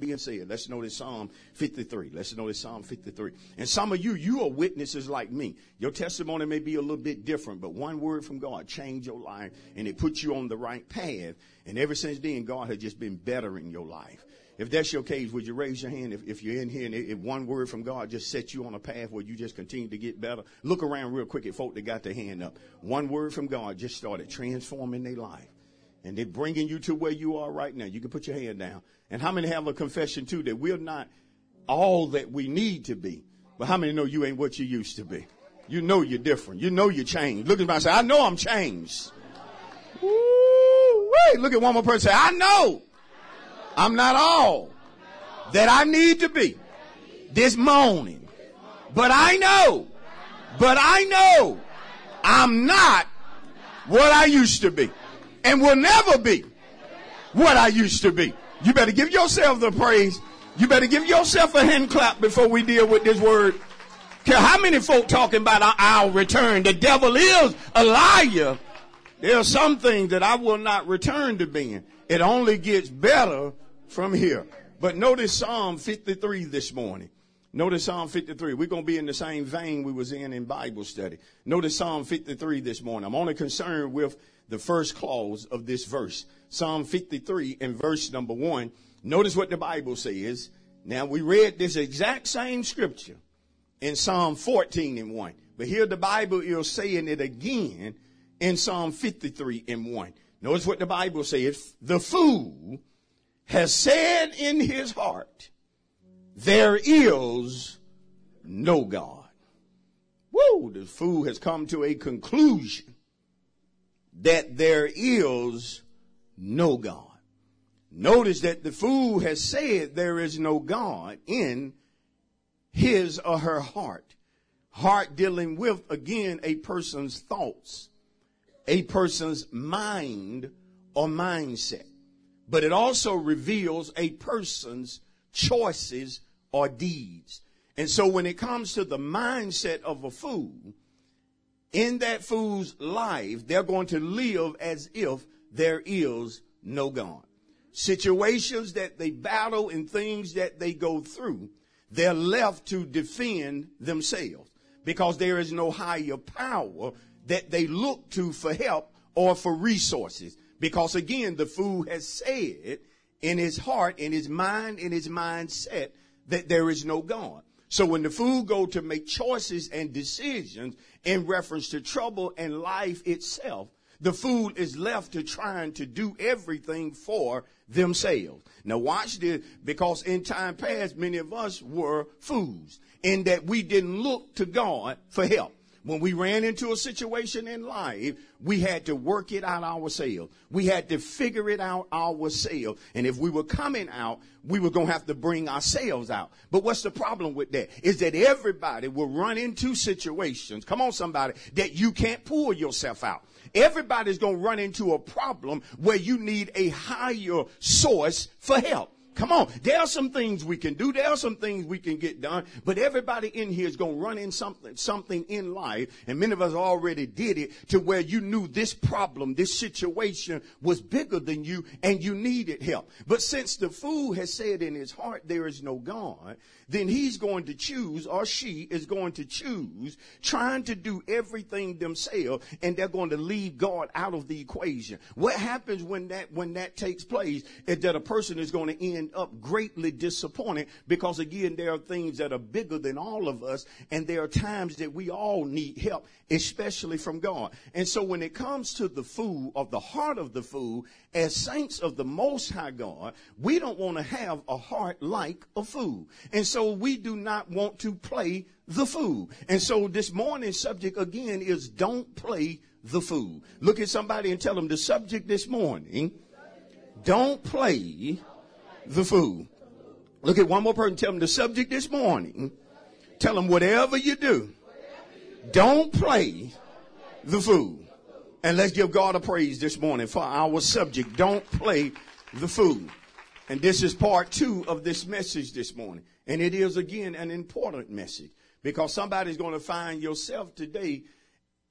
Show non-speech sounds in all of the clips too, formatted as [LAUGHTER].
Being said. Let's notice Psalm 53. Let's notice Psalm 53. And some of you, you are witnesses like me. Your testimony may be a little bit different, but one word from God changed your life and it put you on the right path. And ever since then, God has just been bettering your life. If that's your case, would you raise your hand if, if you're in here and if one word from God just set you on a path where you just continue to get better? Look around real quick at folk that got their hand up. One word from God just started transforming their life and they're bringing you to where you are right now. You can put your hand down. And how many have a confession too that we're not all that we need to be? But how many know you ain't what you used to be? You know you're different. You know you changed. Look at me and say, I know I'm changed. Woo, wait, look at one more person say, I know I'm not all that I need to be this morning. But I know, but I know I'm not what I used to be and will never be what I used to be. You better give yourself the praise. You better give yourself a hand clap before we deal with this word. Care how many folk talking about our return. The devil is a liar. There are some things that I will not return to being. It only gets better from here. But notice Psalm 53 this morning. Notice Psalm 53. We're going to be in the same vein we was in in Bible study. Notice Psalm 53 this morning. I'm only concerned with the first clause of this verse. Psalm 53 and verse number one. Notice what the Bible says. Now we read this exact same scripture in Psalm 14 and 1. But here the Bible is saying it again in Psalm 53 and 1. Notice what the Bible says. The fool has said in his heart, there is no God. Whoa, the fool has come to a conclusion that there is no God. Notice that the fool has said there is no God in his or her heart. Heart dealing with, again, a person's thoughts, a person's mind or mindset. But it also reveals a person's choices or deeds. And so when it comes to the mindset of a fool, in that fool's life, they're going to live as if there is no God. Situations that they battle and things that they go through, they're left to defend themselves because there is no higher power that they look to for help or for resources. Because again, the fool has said in his heart, in his mind, in his mindset that there is no God. So when the fool go to make choices and decisions in reference to trouble and life itself, the fool is left to trying to do everything for themselves. Now watch this, because in time past, many of us were fools in that we didn't look to God for help. When we ran into a situation in life, we had to work it out ourselves. We had to figure it out ourselves. And if we were coming out, we were going to have to bring ourselves out. But what's the problem with that? Is that everybody will run into situations, come on somebody, that you can't pull yourself out. Everybody's going to run into a problem where you need a higher source for help. Come on. There are some things we can do. There are some things we can get done. But everybody in here is going to run in something, something in life. And many of us already did it to where you knew this problem, this situation was bigger than you and you needed help. But since the fool has said in his heart, there is no God, then he's going to choose or she is going to choose trying to do everything themselves and they're going to leave God out of the equation. What happens when that, when that takes place is that a person is going to end up greatly disappointed because again, there are things that are bigger than all of us and there are times that we all need help, especially from God. And so when it comes to the fool of the heart of the fool, as saints of the most high God, we don't want to have a heart like a fool. And so so we do not want to play the fool. And so this morning's subject again is don't play the fool. Look at somebody and tell them the subject this morning, don't play the fool. Look at one more person, tell them the subject this morning, Tell them whatever you do, don't play the fool. And let's give God a praise this morning for our subject. Don't play the fool. And this is part two of this message this morning. And it is again an important message because somebody's going to find yourself today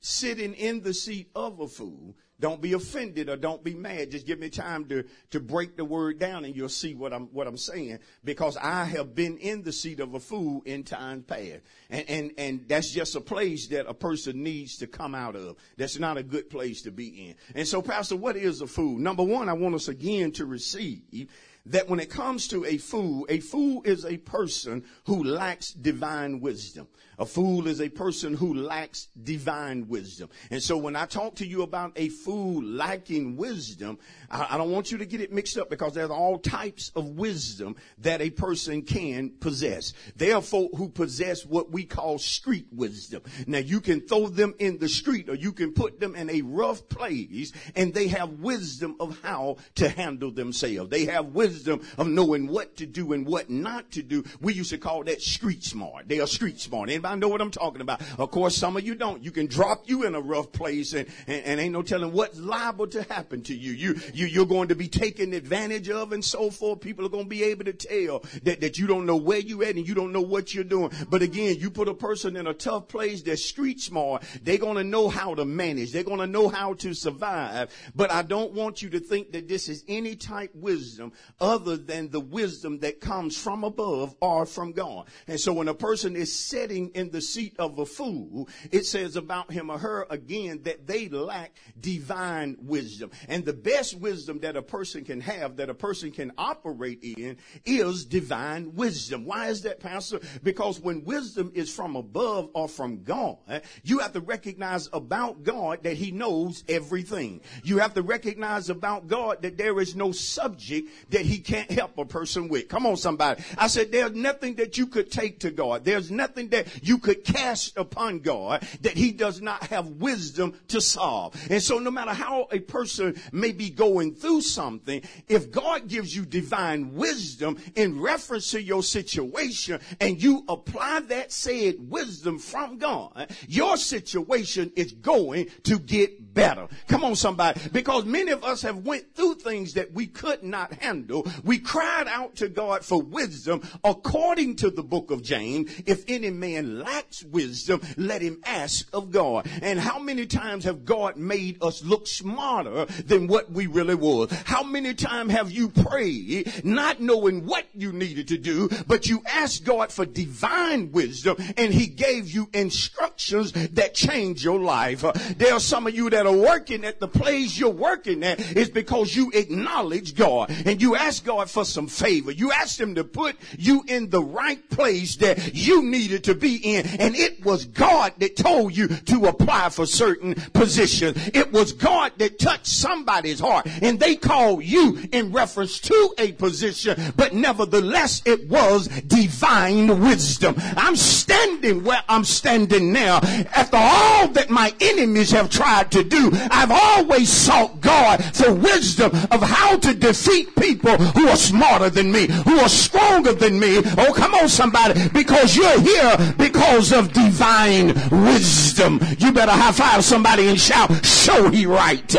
sitting in the seat of a fool don't be offended or don't be mad. Just give me time to, to break the word down and you'll see what I'm, what I'm saying. Because I have been in the seat of a fool in times past. And, and, and that's just a place that a person needs to come out of. That's not a good place to be in. And so, Pastor, what is a fool? Number one, I want us again to receive that when it comes to a fool, a fool is a person who lacks divine wisdom. A fool is a person who lacks divine wisdom. And so when I talk to you about a fool lacking wisdom, I, I don't want you to get it mixed up because there's all types of wisdom that a person can possess. There are folk who possess what we call street wisdom. Now you can throw them in the street or you can put them in a rough place and they have wisdom of how to handle themselves. They have wisdom of knowing what to do and what not to do. We used to call that street smart. They are street smart. Anybody know what I'm talking about. Of course, some of you don't. You can drop you in a rough place and, and, and ain't no telling what's liable to happen to you. You, you, you're going to be taken advantage of and so forth. People are going to be able to tell that, that you don't know where you're at and you don't know what you're doing. But again, you put a person in a tough place that's street smart. They're going to know how to manage. They're going to know how to survive. But I don't want you to think that this is any type wisdom other than the wisdom that comes from above or from God. And so when a person is sitting in the seat of a fool, it says about him or her again that they lack divine wisdom. And the best wisdom that a person can have, that a person can operate in, is divine wisdom. Why is that, Pastor? Because when wisdom is from above or from God, you have to recognize about God that He knows everything. You have to recognize about God that there is no subject that He can't help a person with. Come on, somebody. I said, there's nothing that you could take to God. There's nothing that you could cast upon God that he does not have wisdom to solve. And so no matter how a person may be going through something, if God gives you divine wisdom in reference to your situation and you apply that said wisdom from God, your situation is going to get better. Come on somebody. Because many of us have went through things that we could not handle. We cried out to God for wisdom according to the book of James. If any man lacks wisdom, let him ask of God. And how many times have God made us look smarter than what we really was? How many times have you prayed not knowing what you needed to do, but you asked God for divine wisdom and he gave you instructions that change your life? There are some of you that are working at the place you're working at is because you acknowledge God and you ask God for some favor. You ask him to put you in the right place that you needed to be in. And it was God that told you to apply for certain positions. It was God that touched somebody's heart and they called you in reference to a position, but nevertheless it was divine wisdom. I'm standing where I'm standing now. After all that my enemies have tried to do, I've always sought God for wisdom of how to defeat people who are smarter than me, who are stronger than me. Oh, come on somebody, because you're here because of divine wisdom. You better high five somebody and shout, show he right.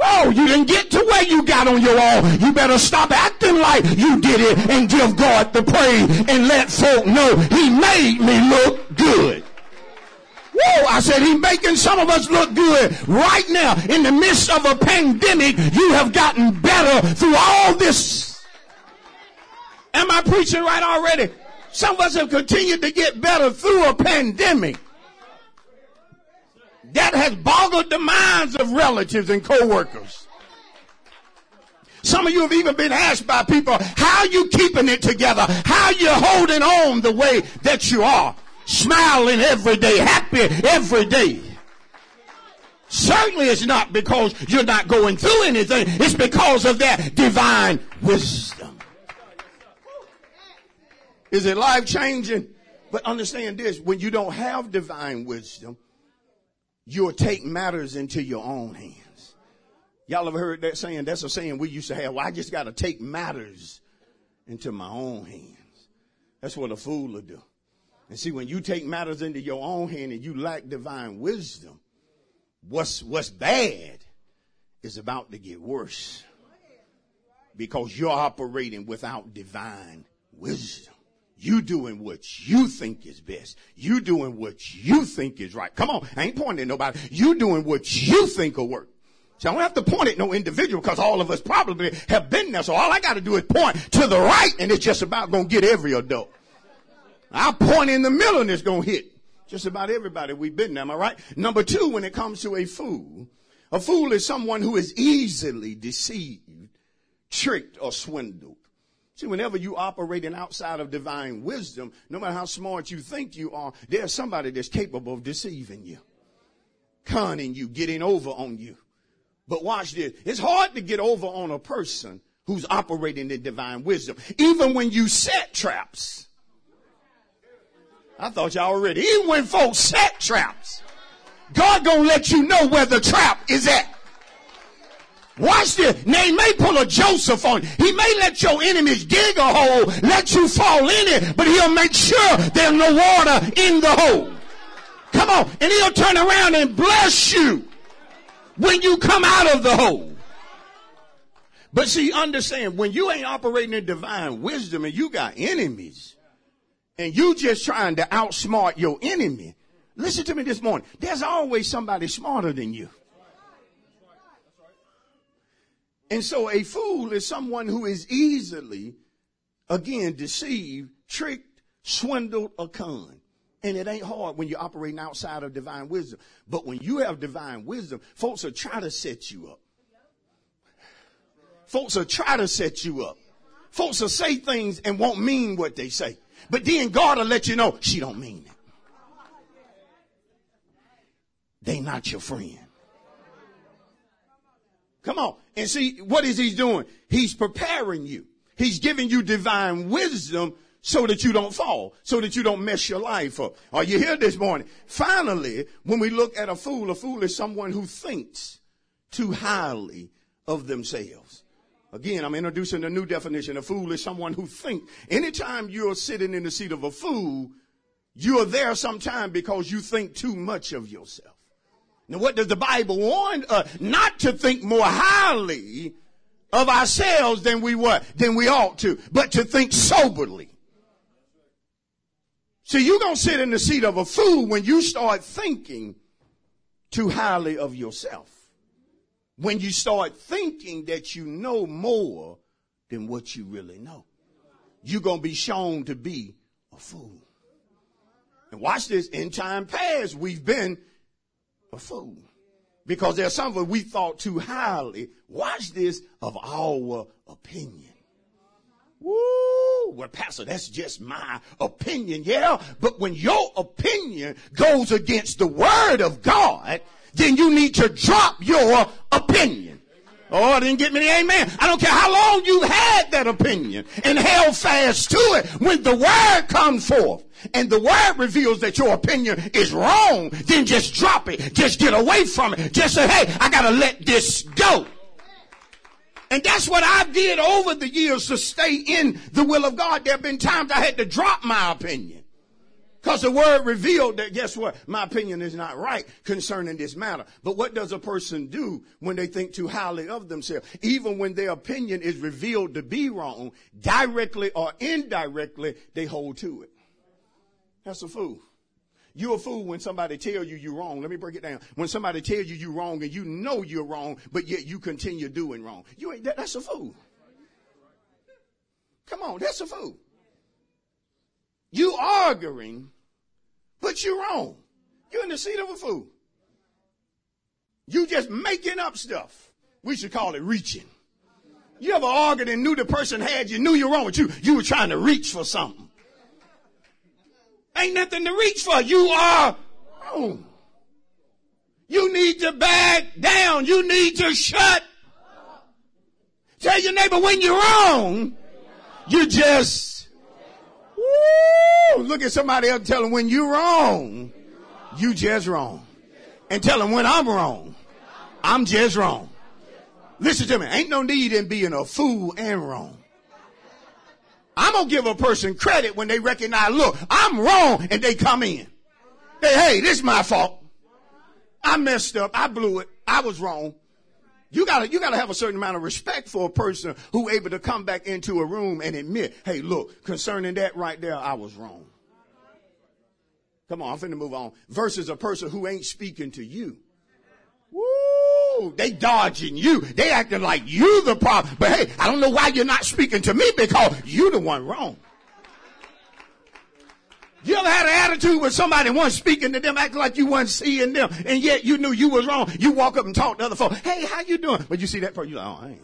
Whoa, you didn't get to where you got on your own. You better stop acting like you did it and give God the praise and let folk know he made me look good. Whoa, I said he's making some of us look good right now. In the midst of a pandemic, you have gotten better through all this. Am I preaching right already? Some of us have continued to get better through a pandemic. That has boggled the minds of relatives and co-workers. Some of you have even been asked by people, how you keeping it together? How you holding on the way that you are? Smiling every day, happy every day. Certainly it's not because you're not going through anything. It's because of that divine wisdom. Is it life changing? But understand this, when you don't have divine wisdom, you'll take matters into your own hands. Y'all ever heard that saying? That's a saying we used to have. Well, I just got to take matters into my own hands. That's what a fool will do. And see, when you take matters into your own hand and you lack divine wisdom, what's, what's bad is about to get worse because you're operating without divine wisdom. You doing what you think is best. You doing what you think is right. Come on. I ain't pointing at nobody. You doing what you think will work. So I don't have to point at no individual because all of us probably have been there. So all I got to do is point to the right and it's just about going to get every adult. I'll point in the middle and it's going to hit just about everybody. We've been there. Am I right? Number two, when it comes to a fool, a fool is someone who is easily deceived, tricked, or swindled. See, whenever you operating outside of divine wisdom, no matter how smart you think you are, there's somebody that's capable of deceiving you, conning you, getting over on you. But watch this. It's hard to get over on a person who's operating in divine wisdom. Even when you set traps. I thought y'all already. Even when folks set traps, God gonna let you know where the trap is at. Watch this. Now he may pull a Joseph on you. He may let your enemies dig a hole, let you fall in it, but he'll make sure there's no water in the hole. Come on. And he'll turn around and bless you when you come out of the hole. But see, understand, when you ain't operating in divine wisdom and you got enemies, and you just trying to outsmart your enemy, listen to me this morning. There's always somebody smarter than you. And so a fool is someone who is easily, again, deceived, tricked, swindled, or conned. And it ain't hard when you're operating outside of divine wisdom. But when you have divine wisdom, folks will try to set you up. Folks will try to set you up. Folks will say things and won't mean what they say. But then God will let you know she don't mean it. They not your friend. Come on. And see, what is he doing? He's preparing you. He's giving you divine wisdom so that you don't fall, so that you don't mess your life up. Are you here this morning? Finally, when we look at a fool, a fool is someone who thinks too highly of themselves. Again, I'm introducing a new definition. A fool is someone who thinks. Anytime you're sitting in the seat of a fool, you're there sometime because you think too much of yourself. Now, what does the Bible warn? Uh, not to think more highly of ourselves than we what? Than we ought to, but to think soberly. See, you're going to sit in the seat of a fool when you start thinking too highly of yourself. When you start thinking that you know more than what you really know. You're going to be shown to be a fool. And watch this. In time past, we've been a fool. Because there's something we thought too highly, watch this, of our opinion. Woo! Well, Pastor, that's just my opinion. Yeah, but when your opinion goes against the word of God, then you need to drop your opinion. Oh, I didn't get me the amen. I don't care how long you had that opinion and held fast to it. When the word comes forth and the word reveals that your opinion is wrong, then just drop it. Just get away from it. Just say, hey, I gotta let this go. And that's what I did over the years to stay in the will of God. There have been times I had to drop my opinion. Because the word revealed that, guess what? My opinion is not right concerning this matter. But what does a person do when they think too highly of themselves? Even when their opinion is revealed to be wrong, directly or indirectly, they hold to it. That's a fool. You're a fool when somebody tell you you're wrong. Let me break it down. When somebody tells you you're wrong and you know you're wrong, but yet you continue doing wrong. You ain't, that, that's a fool. Come on, that's a fool. You arguing, but you're wrong. You're in the seat of a fool. You just making up stuff. We should call it reaching. You ever argued and knew the person had you, knew you were wrong with you. You were trying to reach for something. Ain't nothing to reach for. You are wrong. You need to back down. You need to shut. Tell your neighbor when you're wrong, you just look at somebody else tell them when you're wrong, you just wrong. And tell them when I'm wrong, I'm just wrong. Listen to me. Ain't no need in being a fool and wrong. I'm gonna give a person credit when they recognize, look, I'm wrong, and they come in. Hey, hey, this is my fault. I messed up. I blew it. I was wrong. You gotta, you gotta have a certain amount of respect for a person who able to come back into a room and admit, hey, look, concerning that right there, I was wrong. Come on, I'm finna move on. Versus a person who ain't speaking to you. Woo! They dodging you. They acting like you the problem. But hey, I don't know why you're not speaking to me because you the one wrong. You ever had an attitude when somebody wasn't speaking to them, acting like you wasn't seeing them, and yet you knew you was wrong. You walk up and talk to other folks. Hey, how you doing? But you see that person, you like, oh, I ain't.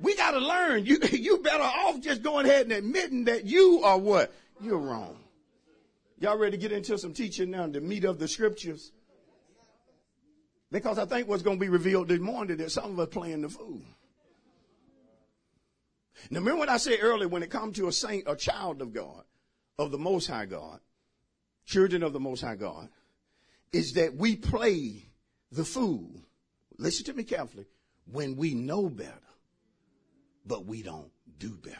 We got to learn. You [LAUGHS] you better off just going ahead and admitting that you are what you're wrong. Y'all ready to get into some teaching now, the meat of the scriptures? Because I think what's going to be revealed this morning that some of us playing the fool. Now remember what I said earlier when it comes to a saint, a child of God, of the Most High God, children of the Most High God, is that we play the fool. Listen to me carefully. When we know better, but we don't do better.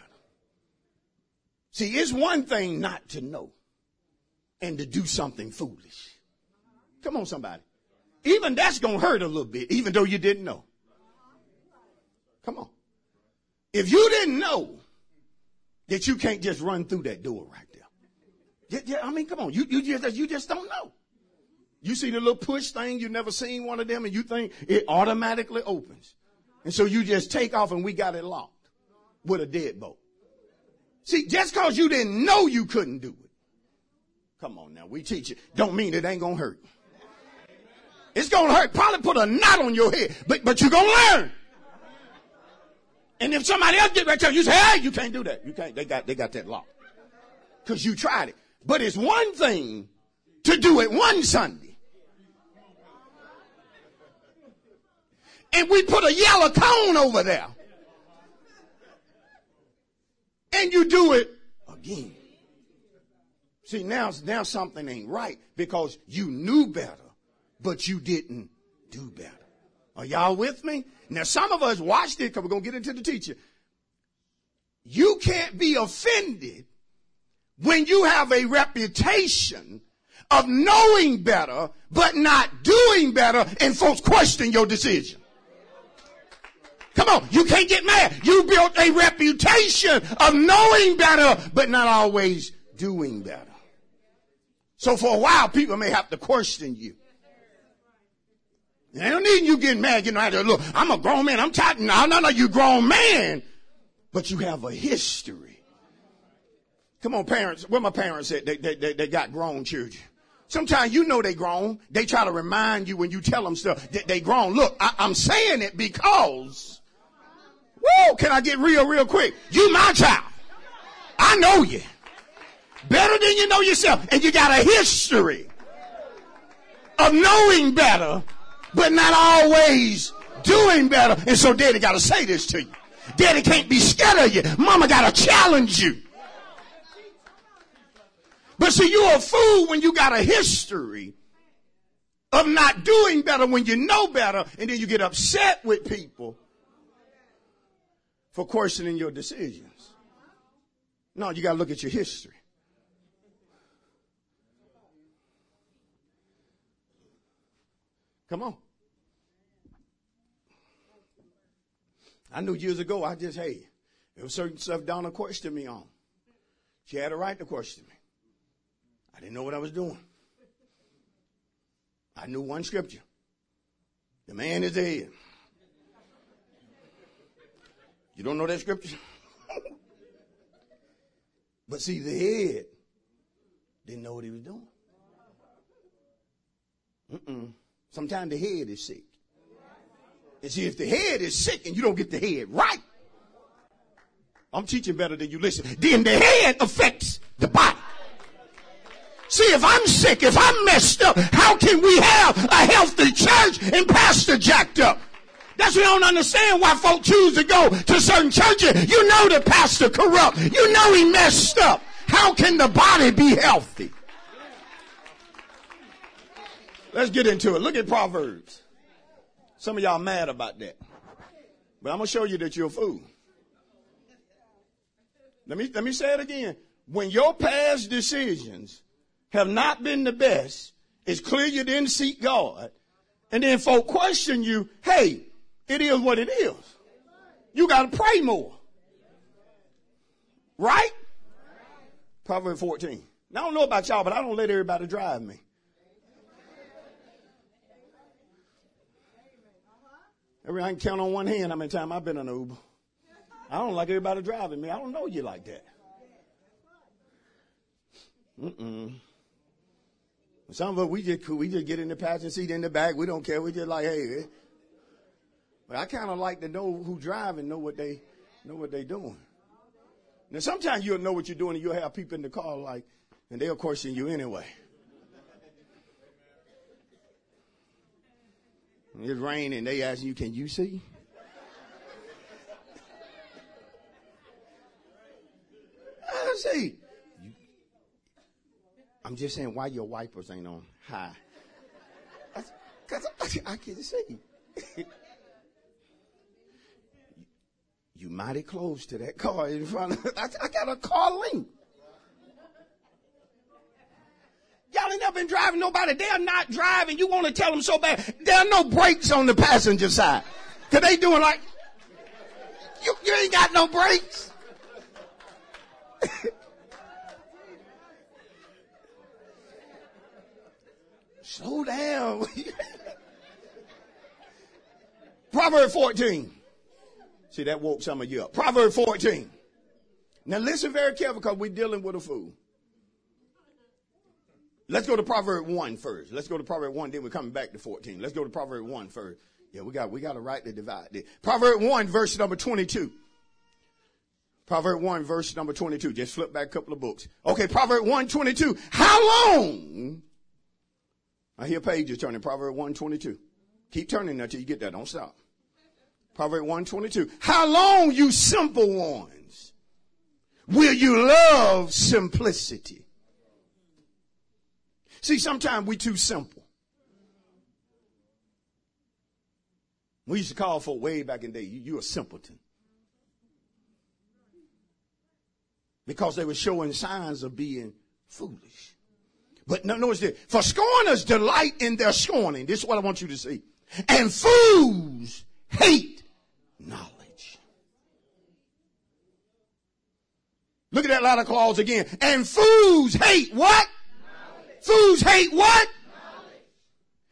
See, it's one thing not to know and to do something foolish. Come on, somebody. Even that's going to hurt a little bit, even though you didn't know. Come on. If you didn't know that you can't just run through that door right there. Yeah, yeah, I mean, come on. You, you just, you just don't know. You see the little push thing, you never seen one of them and you think it automatically opens. And so you just take off and we got it locked with a deadbolt. See, just cause you didn't know you couldn't do it. Come on now, we teach it. Don't mean it ain't gonna hurt. It's gonna hurt. Probably put a knot on your head, but, but you're gonna learn. And if somebody else get back to you, say, hey, you can't do that. You can't. They got, they got that law. Cause you tried it. But it's one thing to do it one Sunday. And we put a yellow cone over there. And you do it again. See, now, now something ain't right because you knew better, but you didn't do better. Are y'all with me? Now, some of us watched it because we're going to get into the teaching. You can't be offended when you have a reputation of knowing better, but not doing better, and folks question your decision. Come on, you can't get mad. You built a reputation of knowing better, but not always doing better. So for a while, people may have to question you. I don't need you getting mad, getting out Look, I'm a grown man. I'm tired. No, no, no, you grown man. But you have a history. Come on, parents. Where my parents at? They, they, they, they got grown children. Sometimes you know they grown. They try to remind you when you tell them stuff that they grown. Look, I, I'm saying it because, whoa, can I get real, real quick? You my child. I know you. Better than you know yourself. And you got a history of knowing better but not always doing better. And so daddy got to say this to you. Daddy can't be scared of you. Mama got to challenge you. But see, you're a fool when you got a history of not doing better when you know better, and then you get upset with people for questioning your decisions. No, you got to look at your history. Come on. I knew years ago, I just, hey, there was certain stuff Donna questioned me on. She had a right to question me. I didn't know what I was doing. I knew one scripture. The man is dead. You don't know that scripture? [LAUGHS] but see, the head didn't know what he was doing. Mm-mm. Sometimes the head is sick. And see, if the head is sick and you don't get the head right, I'm teaching better than you listen, then the head affects the body. See, if I'm sick, if I'm messed up, how can we have a healthy church and pastor jacked up? That's what I don't understand why folk choose to go to certain churches. You know the pastor corrupt. You know he messed up. How can the body be healthy? Let's get into it. Look at Proverbs. Some of y'all mad about that. But I'm going to show you that you're a fool. Let me, let me say it again. When your past decisions have not been the best, it's clear you didn't seek God. And then folk question you, hey, it is what it is. You got to pray more. Right? Proverbs 14. Now, I don't know about y'all, but I don't let everybody drive me. I can count on one hand how many times I've been in an Uber. I don't like everybody driving me. I don't know you like that. Mm-mm. Some of us, we just, we just get in the passenger seat in the back. We don't care. We just like, hey. Eh. But I kind of like to know who driving, know what they, know what they doing. Now, sometimes you'll know what you're doing and you'll have people in the car like, and they'll question you anyway. It's raining. They ask you, can you see? I see. I'm just saying why your wipers ain't on high. Because I, I, can see. you mighty close to that car in front of I, I got a car link. Y'all ain't never been driving nobody. They're not driving. You want to tell them so bad. There are no brakes on the passenger side. Cause they doing like, you, you ain't got no brakes. [LAUGHS] Slow down. [LAUGHS] Proverb 14. See, that woke some of you up. Proverb 14. Now listen very careful because we're dealing with a fool. Let's go to Proverb 1 first. Let's go to Proverb 1, then we're coming back to 14. Let's go to Proverb 1 first. Yeah, we got, we got a right to divide it. Proverb 1, verse number 22. Proverb 1, verse number 22. Just flip back a couple of books. Okay, Proverb 1, 22. How long? I hear pages turning. Proverb 1, 22. Keep turning until you get there. Don't stop. Proverb 1, 22. How long, you simple ones, will you love simplicity? See, sometimes we too simple. We used to call for way back in the day, you, you a simpleton. Because they were showing signs of being foolish. But notice this. For scorners delight in their scorning. This is what I want you to see. And fools hate knowledge. Look at that of clause again. And fools hate what? Fools hate what?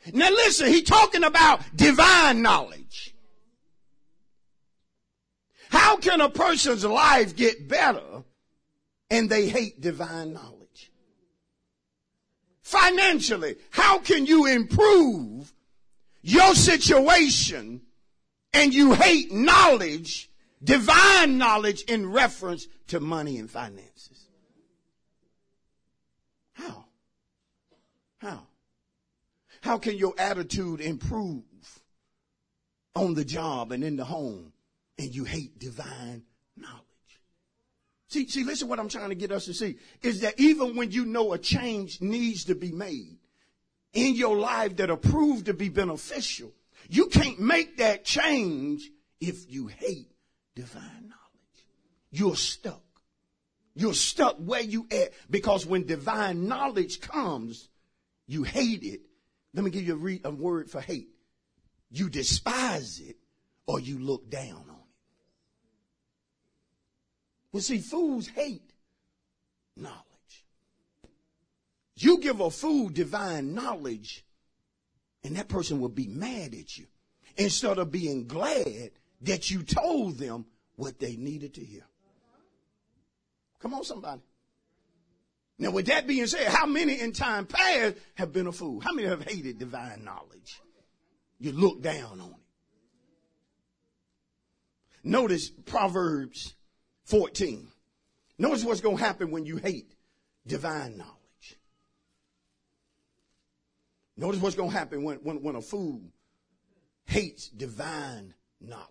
Knowledge. Now listen, he talking about divine knowledge. How can a person's life get better and they hate divine knowledge? Financially, how can you improve your situation and you hate knowledge, divine knowledge in reference to money and finances? How? How? How can your attitude improve on the job and in the home and you hate divine knowledge? See, see, listen what I'm trying to get us to see is that even when you know a change needs to be made in your life that are proved to be beneficial, you can't make that change if you hate divine knowledge. You're stuck. You're stuck where you at because when divine knowledge comes, you hate it. Let me give you a, re- a word for hate. You despise it or you look down on it. Well, see, fools hate knowledge. You give a fool divine knowledge, and that person will be mad at you instead of being glad that you told them what they needed to hear. Come on, somebody. Now, with that being said, how many in time past have been a fool? How many have hated divine knowledge? You look down on it. Notice Proverbs 14. Notice what's going to happen when you hate divine knowledge. Notice what's going to happen when, when, when a fool hates divine knowledge.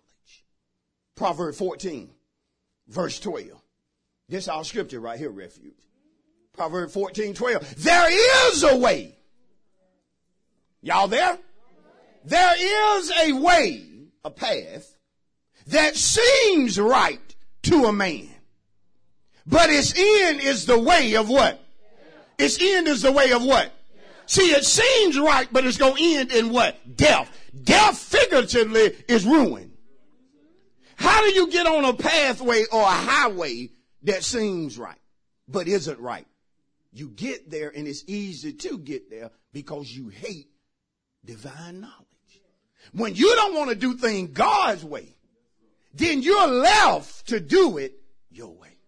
Proverbs 14, verse 12. This is our scripture right here, refuge. Proverbs 14, 12. There is a way. Y'all there? There is a way, a path, that seems right to a man. But its end is the way of what? Its end is the way of what? See, it seems right, but it's going to end in what? Death. Death figuratively is ruin. How do you get on a pathway or a highway that seems right, but isn't right? You get there and it's easy to get there because you hate divine knowledge. When you don't want to do things God's way, then you're left to do it your way.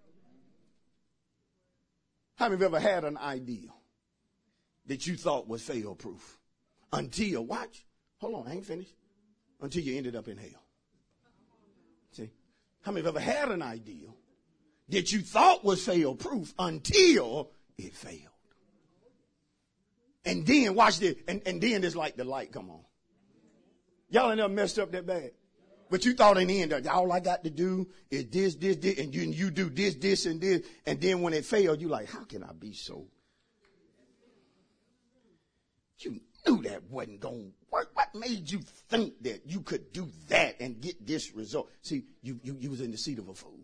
How many of ever had an idea that you thought was fail proof until, watch, hold on, I ain't finished, until you ended up in hell? See? How many of you ever had an idea that you thought was fail proof until it failed? And then, watch this, and, and then it's like the light come on. Y'all ain't never messed up that bad. But you thought in the end, all I got to do is this, this, this, and you, you do this, this, and this. And then when it failed, you like, how can I be so? You knew that wasn't going to work. What made you think that you could do that and get this result? See, you, you, you was in the seat of a fool.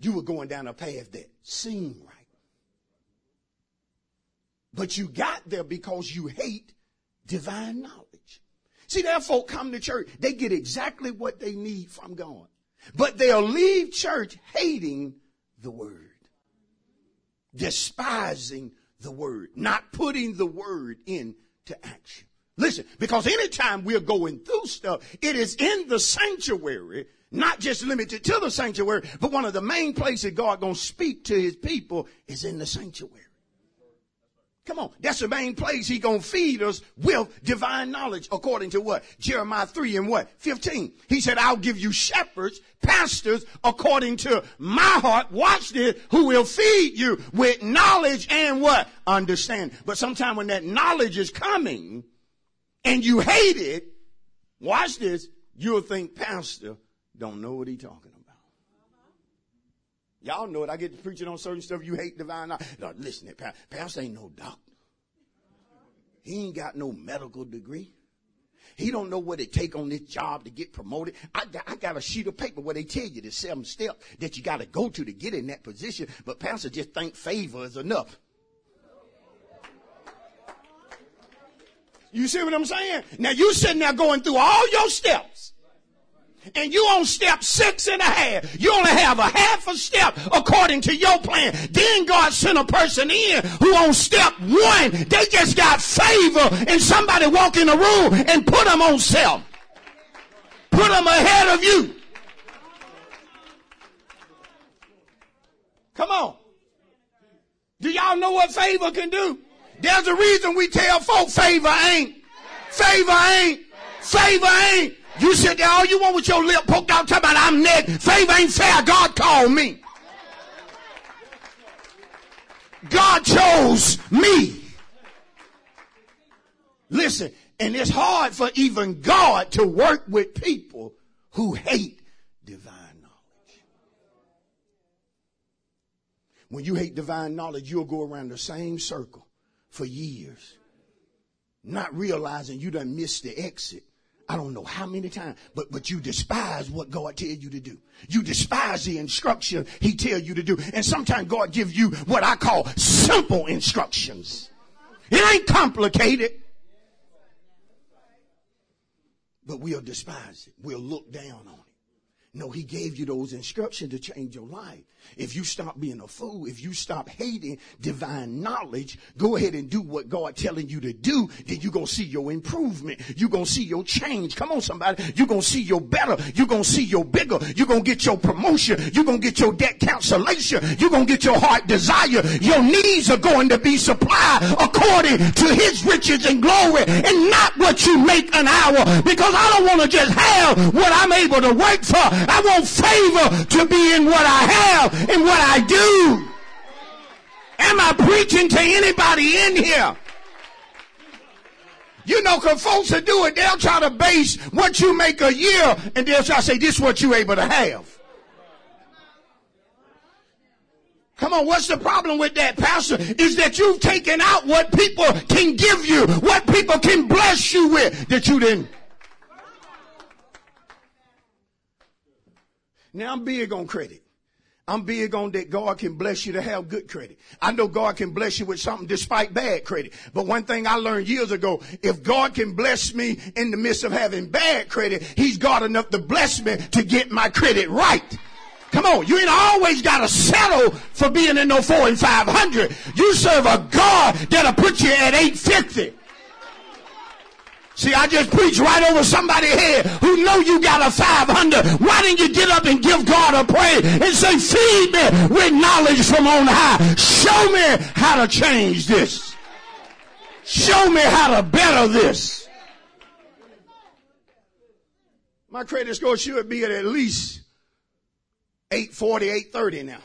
You were going down a path that seemed right. But you got there because you hate divine knowledge. See, that folk come to church, they get exactly what they need from God. But they'll leave church hating the word, despising the word, not putting the word into action. Listen, because anytime we're going through stuff, it is in the sanctuary, not just limited to the sanctuary, but one of the main places God gonna speak to his people is in the sanctuary. Come on. That's the main place he gonna feed us with divine knowledge according to what? Jeremiah 3 and what? 15. He said, I'll give you shepherds, pastors according to my heart. Watch this. Who will feed you with knowledge and what? Understand. But sometime when that knowledge is coming and you hate it, watch this. You'll think pastor don't know what he talking about. Y'all know it. I get to preaching on certain stuff. You hate divine knowledge. No, listen, Pastor ain't no doctor. He ain't got no medical degree. He don't know what it take on this job to get promoted. I got, I got a sheet of paper where they tell you the seven steps that you got to go to to get in that position. But pastor just think favor is enough. You see what I'm saying? Now you sitting there going through all your steps and you on step six and a half. You only have a half a step according to your plan. Then God sent a person in who on step one, they just got favor and somebody walk in the room and put them on self. Put them ahead of you. Come on. Do y'all know what favor can do? There's a reason we tell folk favor ain't. Favor ain't. Favor ain't. You sit there all you want with your lip poked out talking about I'm next. Favor ain't fair. God called me. God chose me. Listen, and it's hard for even God to work with people who hate divine knowledge. When you hate divine knowledge, you'll go around the same circle for years, not realizing you done missed the exit I don't know how many times, but, but you despise what God tell you to do. You despise the instruction he tell you to do. And sometimes God give you what I call simple instructions. It ain't complicated. But we'll despise it. We'll look down on it. No, he gave you those instructions to change your life. If you stop being a fool, if you stop hating divine knowledge, go ahead and do what God telling you to do, then you're going to see your improvement. You're going to see your change. Come on, somebody. You're going to see your better. You're going to see your bigger. You're going to get your promotion. You're going to get your debt cancellation. You're going to get your heart desire. Your needs are going to be supplied according to his riches and glory and not what you make an hour because I don't want to just have what I'm able to work for. I want favor to be in what I have and what I do. Am I preaching to anybody in here? You know, cause folks that do it, they'll try to base what you make a year and they'll try to say, this is what you're able to have. Come on, what's the problem with that, Pastor? Is that you've taken out what people can give you, what people can bless you with, that you didn't. Now I'm big on credit. I'm big on that God can bless you to have good credit. I know God can bless you with something despite bad credit. But one thing I learned years ago, if God can bless me in the midst of having bad credit, He's got enough to bless me to get my credit right. Come on, you ain't always got to settle for being in no four and five hundred. You serve a God that'll put you at eight fifty. See, I just preached right over somebody here who know you got a 500. Why didn't you get up and give God a praise and say, feed me with knowledge from on high. Show me how to change this. Show me how to better this. My credit score should be at at least 840, 830 now.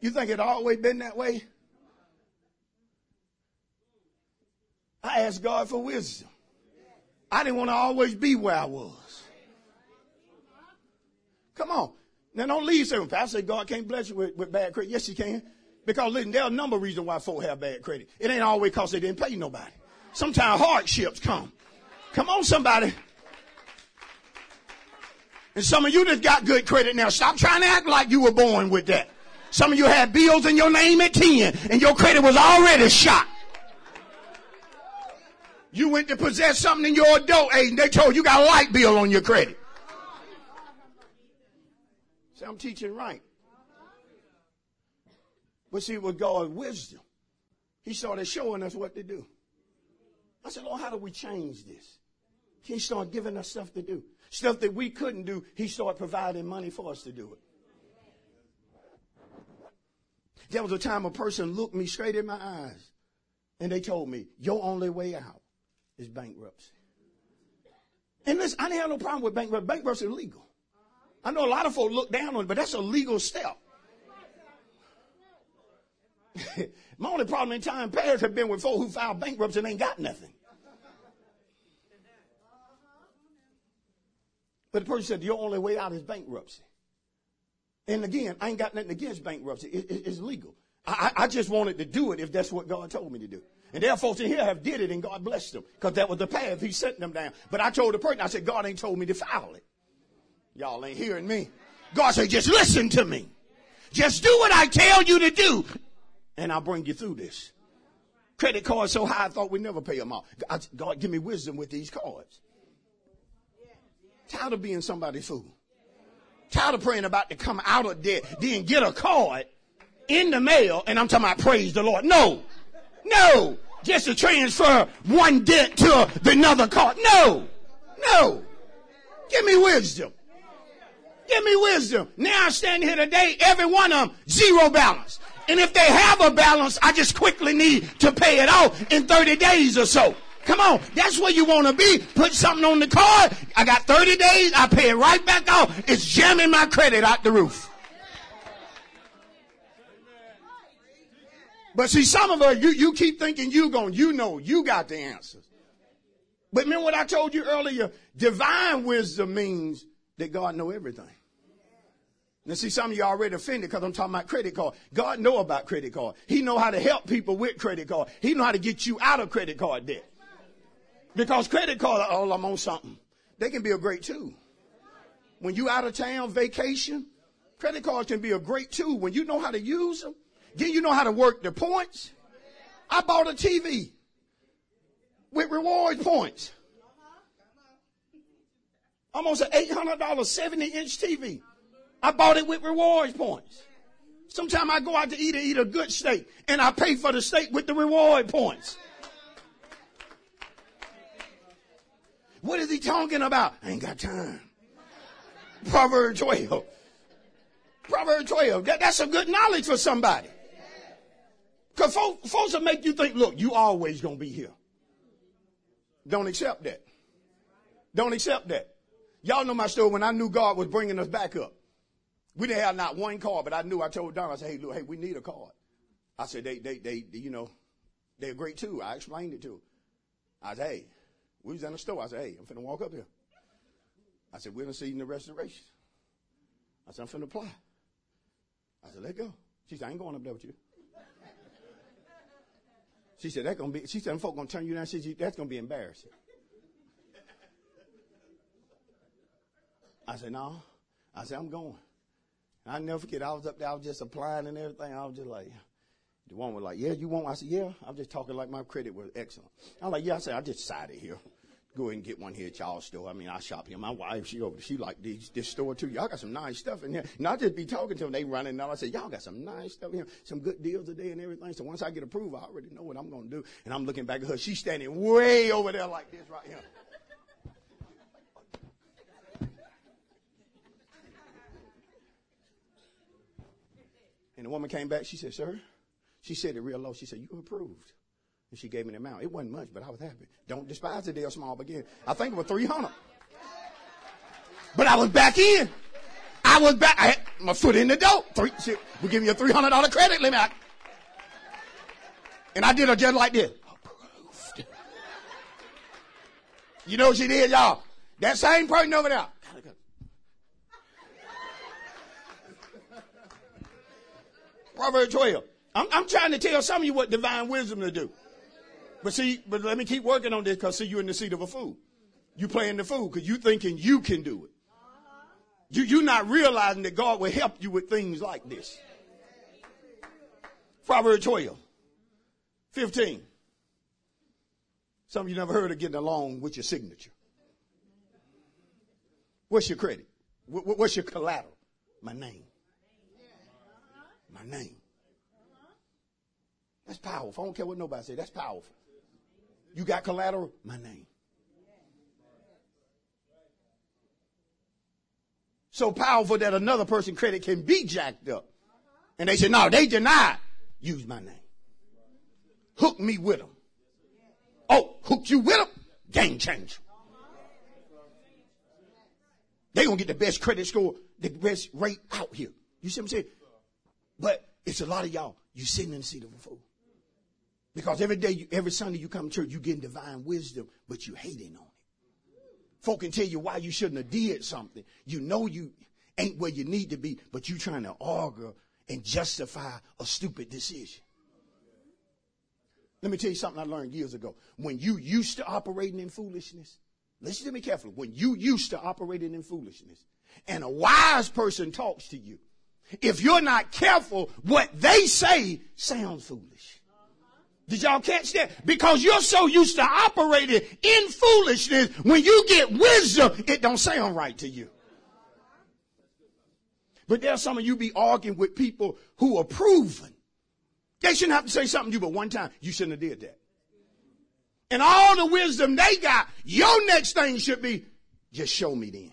You think it always been that way? I asked God for wisdom. I didn't want to always be where I was. Come on. Now don't leave saying, Pastor, God can't bless you with, with bad credit. Yes, he can. Because listen, there are a number of reasons why folk have bad credit. It ain't always because they didn't pay nobody. Sometimes hardships come. Come on, somebody. And some of you that got good credit now, stop trying to act like you were born with that. Some of you had bills in your name at 10 and your credit was already shot. You went to possess something in your adult age and they told you you got a light bill on your credit. See, I'm teaching right. But see, with God's wisdom, He started showing us what to do. I said, Lord, how do we change this? He started giving us stuff to do. Stuff that we couldn't do, He started providing money for us to do it. There was a time a person looked me straight in my eyes and they told me, Your only way out is bankruptcy. And listen, I didn't have no problem with bankruptcy. Bankruptcy is legal. I know a lot of folks look down on it, but that's a legal step. [LAUGHS] My only problem in time past have been with folks who filed bankruptcy and ain't got nothing. But the person said, your only way out is bankruptcy. And again, I ain't got nothing against bankruptcy. It, it, it's legal. I, I just wanted to do it if that's what God told me to do. And there are folks in here have did it and God blessed them because that was the path he sent them down. But I told the person, I said, God ain't told me to file it. Y'all ain't hearing me. God said, just listen to me. Just do what I tell you to do and I'll bring you through this. Credit cards so high I thought we'd never pay them off. God, give me wisdom with these cards. Tired of being somebody's fool. Tired of praying about to come out of debt, then get a card in the mail, and I'm talking about praise the Lord. No. No. Just to transfer one debt to the another card. No. No. Give me wisdom. Give me wisdom. Now I stand here today, every one of them, zero balance. And if they have a balance, I just quickly need to pay it off in 30 days or so. Come on, that's where you want to be. Put something on the card. I got 30 days. I pay it right back off. It's jamming my credit out the roof. But see, some of us, you, you keep thinking you going, you know, you got the answers. But remember what I told you earlier? Divine wisdom means that God know everything. Now see, some of you already offended because I'm talking about credit card. God know about credit card. He know how to help people with credit card. He know how to get you out of credit card debt. Because credit card, oh, I'm on something. They can be a great tool. When you out of town vacation, credit cards can be a great tool. When you know how to use them, then you know how to work the points. I bought a TV with reward points. Almost an $800 70 inch TV. I bought it with rewards points. Sometimes I go out to eat and eat a good steak and I pay for the steak with the reward points. What is he talking about? I ain't got time. Proverbs 12. Proverbs 12. That, that's a good knowledge for somebody. Because folks, folks will make you think, look, you always going to be here. Don't accept that. Don't accept that. Y'all know my story when I knew God was bringing us back up. We didn't have not one car, but I knew I told Don, I said, hey, look, hey, we need a car. I said, they, they, they, you know, they're great too. I explained it to them. I said, hey, we was in the store. I said, hey, I'm finna walk up here. I said, we're in the season of restoration. I said, I'm finna apply. I said, let go. She said, I ain't going up there with you. She said, that's gonna be, she said, them folk gonna turn you down. She said, that's gonna be embarrassing. I said, no. I said, I'm going. I never forget. I was up there. I was just applying and everything. I was just like, the woman was like, "Yeah, you want?" I said, "Yeah." I'm just talking like my credit was excellent. I'm like, "Yeah." I said, "I just decided here." Go ahead and get one here at y'all store. I mean, I shop here. My wife, she over, she like this, this store too. Y'all got some nice stuff in here. And I just be talking to them. They running down. I said, y'all got some nice stuff here, some good deals today and everything. So once I get approved, I already know what I'm going to do. And I'm looking back at her. She's standing way over there like this right here. And the woman came back. She said, sir, she said it real low. She said, you approved. And she gave me the amount. It wasn't much, but I was happy. Don't despise the deal small begin. I think it was 300. But I was back in. I was back. I had my foot in the door. Three, shit, we give you a $300 credit limit. And I did her just like this. Approved. You know what she did, y'all? That same person over there. Proverbs 12. I'm, I'm trying to tell some of you what divine wisdom to do. But see, but let me keep working on this because see, you're in the seat of a fool. You playing the fool because you thinking you can do it. You, you're not realizing that God will help you with things like this. Proverbs 12, 15. Some of you never heard of getting along with your signature. What's your credit? What's your collateral? My name. My name. That's powerful. I don't care what nobody say. That's powerful. You got collateral? My name. So powerful that another person credit can be jacked up. And they said, no, they denied. Use my name. Hook me with them. Oh, hook you with them? Game changer. They gonna get the best credit score, the best rate out here. You see what I'm saying? But it's a lot of y'all, you sitting in the seat of a fool. Because every day, every Sunday you come to church, you getting divine wisdom, but you hating on it. Folk can tell you why you shouldn't have did something. You know you ain't where you need to be, but you trying to argue and justify a stupid decision. Let me tell you something I learned years ago. When you used to operating in foolishness, listen to me carefully. When you used to operating in foolishness and a wise person talks to you, if you're not careful, what they say sounds foolish. Did y'all catch that? Because you're so used to operating in foolishness, when you get wisdom, it don't sound right to you. But there's some of you be arguing with people who are proven. They shouldn't have to say something to you, but one time you shouldn't have did that. And all the wisdom they got, your next thing should be, just show me then.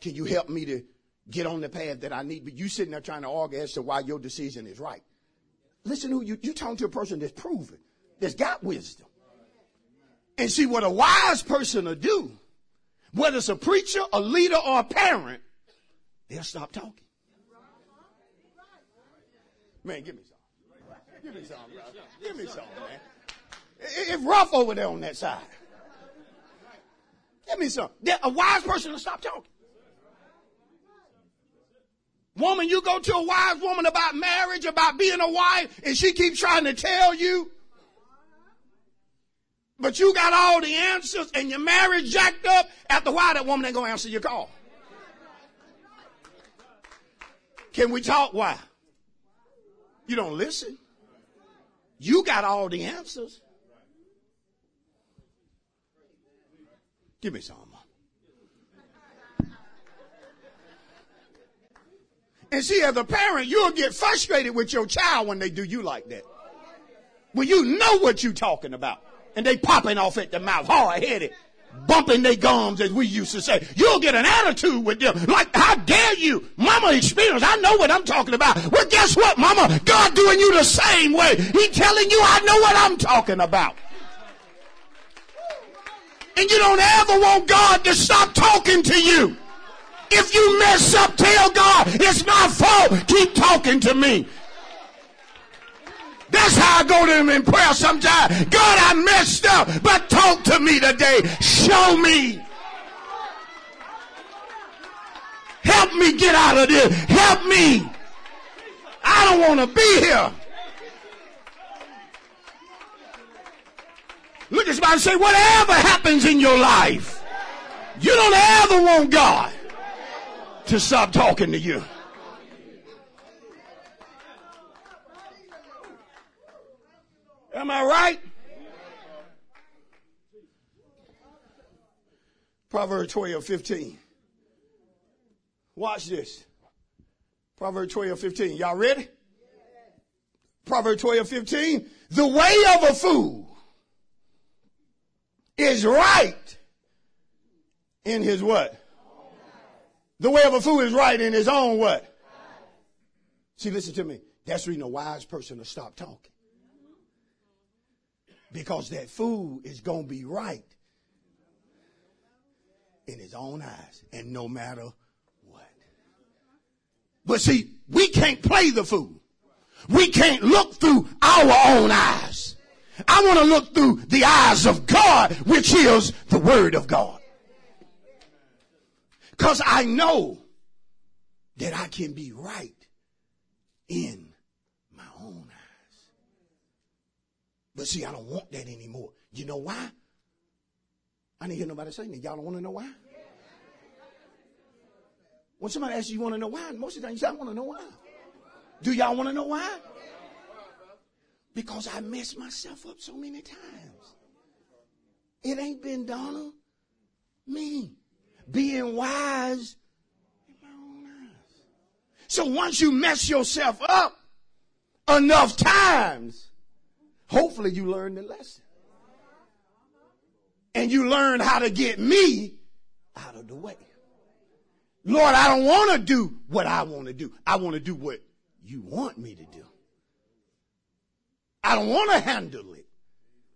Can you help me to get on the path that I need? But you sitting there trying to argue as to why your decision is right. Listen to you. You talking to a person that's proven, that's got wisdom. And see what a wise person will do, whether it's a preacher, a leader, or a parent, they'll stop talking. Man, give me some. Give me some, brother. Give me some, man. It's rough over there on that side. Give me some. A wise person will stop talking. Woman, you go to a wise woman about marriage, about being a wife, and she keeps trying to tell you. But you got all the answers and your marriage jacked up. After a while, that woman ain't going to answer your call. Can we talk? Why? You don't listen. You got all the answers. Give me some. And see, as a parent, you'll get frustrated with your child when they do you like that. When you know what you're talking about. And they popping off at the mouth, hard headed, bumping their gums, as we used to say. You'll get an attitude with them. Like, how dare you? Mama experience. I know what I'm talking about. Well, guess what, mama? God doing you the same way. He telling you I know what I'm talking about. And you don't ever want God to stop talking to you. If you mess up, tell God, it's my fault. Keep talking to me. That's how I go to him in prayer sometimes. God, I messed up, but talk to me today. Show me. Help me get out of this. Help me. I don't want to be here. Look at somebody and say, whatever happens in your life, you don't ever want God to stop talking to you. Am I right? Proverbs 12, 15. Watch this. Proverbs 12, 15. Y'all ready? Proverbs 12, 15. The way of a fool is right in his what? The way of a fool is right in his own what? See, listen to me. That's reason a wise person will stop talking. Because that fool is going to be right in his own eyes and no matter what. But see, we can't play the fool. We can't look through our own eyes. I want to look through the eyes of God, which is the Word of God. Because I know that I can be right in my own eyes. But see, I don't want that anymore. You know why? I didn't hear nobody saying that. Y'all don't want to know why? When somebody asks you, you want to know why? Most of the time you say, I want to know why. Do y'all want to know why? Because I messed myself up so many times. It ain't been Donna, me, being wise in my own eyes. So once you mess yourself up enough times, hopefully you learn the lesson. And you learn how to get me out of the way. Lord, I don't want to do what I want to do. I want to do what you want me to do. I don't want to handle it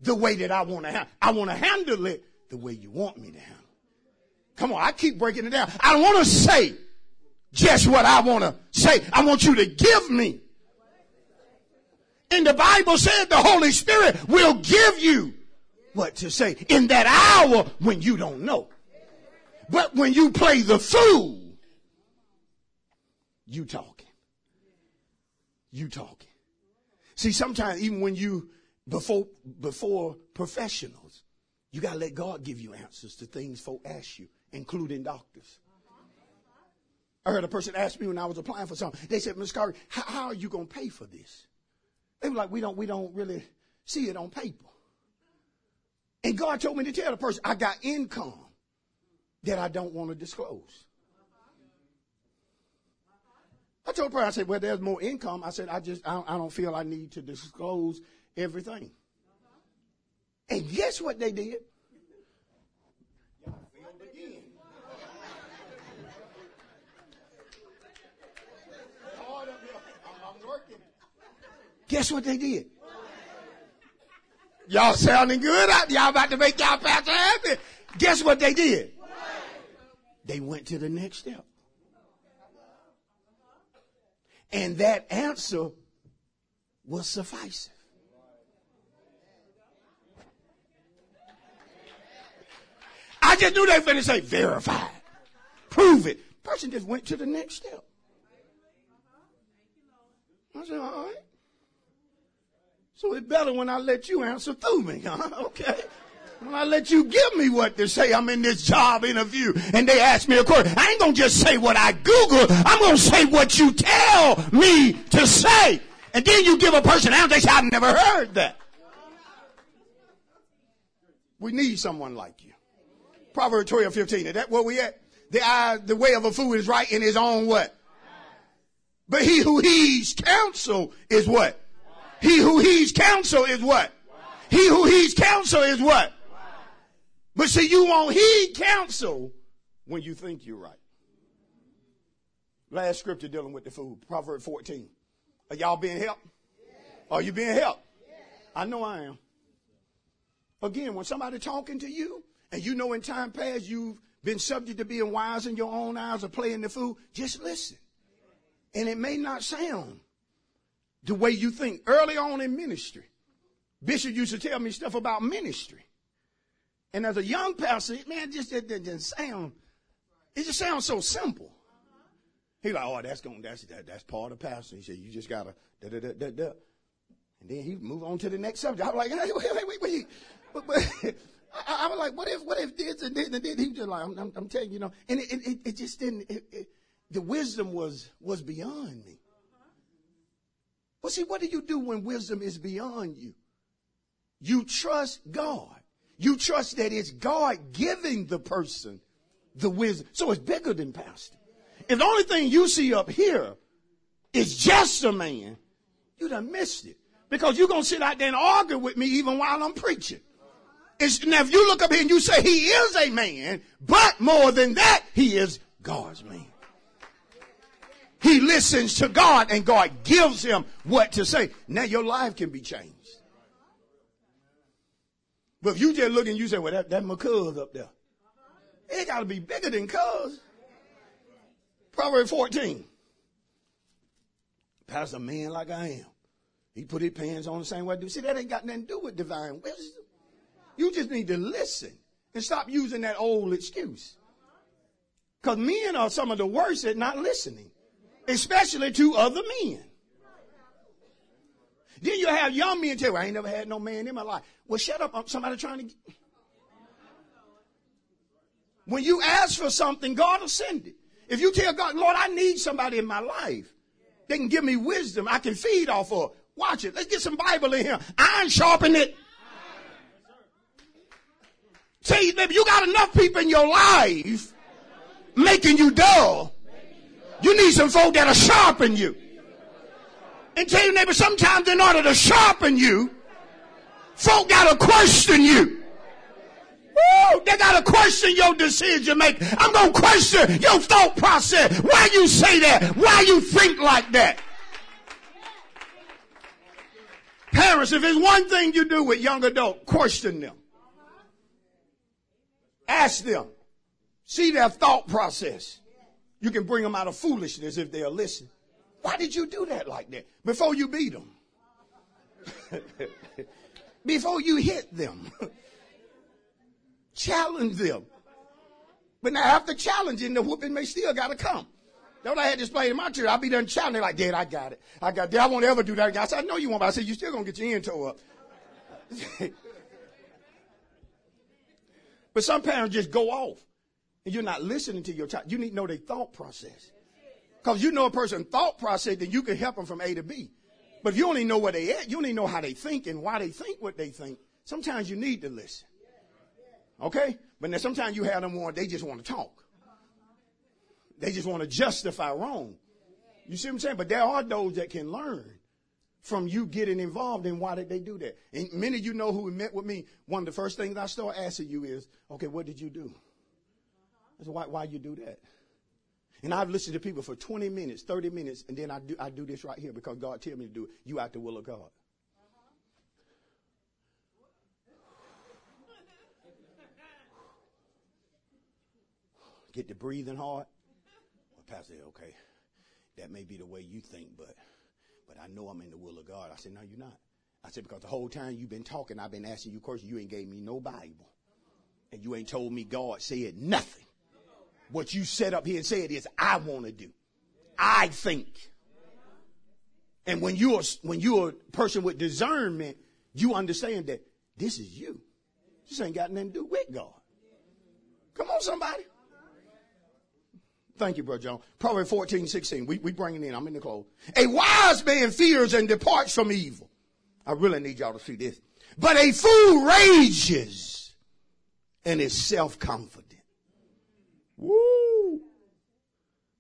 the way that I want to handle I want to handle it the way you want me to handle Come on, I keep breaking it down. I don't want to say just what I want to say. I want you to give me. And the Bible said the Holy Spirit will give you what to say in that hour when you don't know. But when you play the fool, you talking. You talking. See, sometimes even when you before before professionals, you gotta let God give you answers to things folk ask you, including doctors. I heard a person ask me when I was applying for something. They said, Ms. Carter, how, how are you gonna pay for this? They were like, we don't we don't really see it on paper. And God told me to tell the person, I got income that I don't want to disclose. I told her, I said, well, there's more income. I said, I just, I don't, I don't feel I need to disclose everything. And guess what they did? Guess what they did? Y'all sounding good out Y'all about to make y'all pastor happy. Guess what they did? They went to the next step. And that answer was sufficing. I just knew they were going to say verified. Prove it. Person just went to the next step. I said, all right. So it's better when I let you answer through me, huh? [LAUGHS] Okay. When I let you give me what to say, I'm in this job interview and they ask me a question. I ain't gonna just say what I Google. I'm gonna say what you tell me to say. And then you give a person answer, they say, I've never heard that. We need someone like you. Proverbs 12, 15. Is that where we at? The eye, the way of a fool is right in his own what? But he who heeds counsel is what? He who heeds counsel is what? He who heeds counsel is what? But see, you won't heed counsel when you think you're right. Last scripture dealing with the food, Proverb 14. Are y'all being helped? Are you being helped? I know I am. Again, when somebody talking to you, and you know in time past you've been subject to being wise in your own eyes or playing the fool, just listen. And it may not sound the way you think. Early on in ministry, Bishop used to tell me stuff about ministry. And as a young pastor, man, just didn't sound, it just sounds so simple. He like, oh, that's going, that's that, that's part of pastor. He said, you just gotta da da da da da. And then he move on to the next subject. I was like, hey, wait, wait, wait. But, but [LAUGHS] I, I, was like, what if, what if this and this and this? He just like, I'm, I'm, I'm telling you, you know, and it, it, it just didn't. It, it, the wisdom was was beyond me. Well, see, what do you do when wisdom is beyond you? You trust God. You trust that it's God giving the person the wisdom. So it's bigger than pastor. If the only thing you see up here is just a man, you done missed it. Because you're going to sit out there and argue with me even while I'm preaching. It's, now, if you look up here and you say he is a man, but more than that, he is God's man. He listens to God and God gives him what to say. Now your life can be changed. But if you just look and you say, well, that, that my up there. It got to be bigger than cuz. Proverbs 14. Pastor, a man like I am. He put his pants on the same way I do. See, that ain't got nothing to do with divine wisdom. You just need to listen and stop using that old excuse. Because men are some of the worst at not listening, especially to other men. Then you have young men tell you, I ain't never had no man in my life. Well, shut up. Somebody trying to. Get... When you ask for something, God will send it. If you tell God, Lord, I need somebody in my life that can give me wisdom, I can feed off of. Watch it. Let's get some Bible in here. Iron sharpen it. See, you got enough people in your life making you dull. You need some folk that'll sharpen you. And tell your neighbor, sometimes in order to sharpen you, folk gotta question you. Woo, they gotta question your decision making. I'm gonna question your thought process. Why you say that? Why you think like that? Parents, if there's one thing you do with young adults, question them. Ask them. See their thought process. You can bring them out of foolishness if they'll listen. Why did you do that like that? Before you beat them. [LAUGHS] Before you hit them. [LAUGHS] Challenge them. But now after challenging, the whooping may still gotta come. What I had explain in my church. I'll be done challenging like, Dad, I got it. I got it. I won't ever do that again. I said, I know you won't, but I said, you still gonna get your end toe up. [LAUGHS] but some parents just go off and you're not listening to your child. You need to know their thought process. Because you know a person's thought process, then you can help them from A to B. But if you only know where they at, you only know how they think and why they think what they think. Sometimes you need to listen. Okay? But then sometimes you have them on, they just want to talk. They just want to justify wrong. You see what I'm saying? But there are those that can learn from you getting involved in why did they do that. And many of you know who met with me. One of the first things I start asking you is, okay, what did you do? I said, why, why you do that? And I've listened to people for 20 minutes, 30 minutes, and then I do, I do this right here because God tell me to do it. You out the will of God. [LAUGHS] Get the breathing hard. Well, Pastor, okay, that may be the way you think, but but I know I'm in the will of God. I said, no, you're not. I said, because the whole time you've been talking, I've been asking you questions. You ain't gave me no Bible. And you ain't told me God said nothing. What you set up here and said is, I want to do. I think. And when you're, when you're a person with discernment, you understand that this is you. This ain't got nothing to do with God. Come on, somebody. Thank you, Brother John. Proverbs 14, 16. We, we bring it in. I'm in the close. A wise man fears and departs from evil. I really need y'all to see this. But a fool rages and is self-confident. Woo!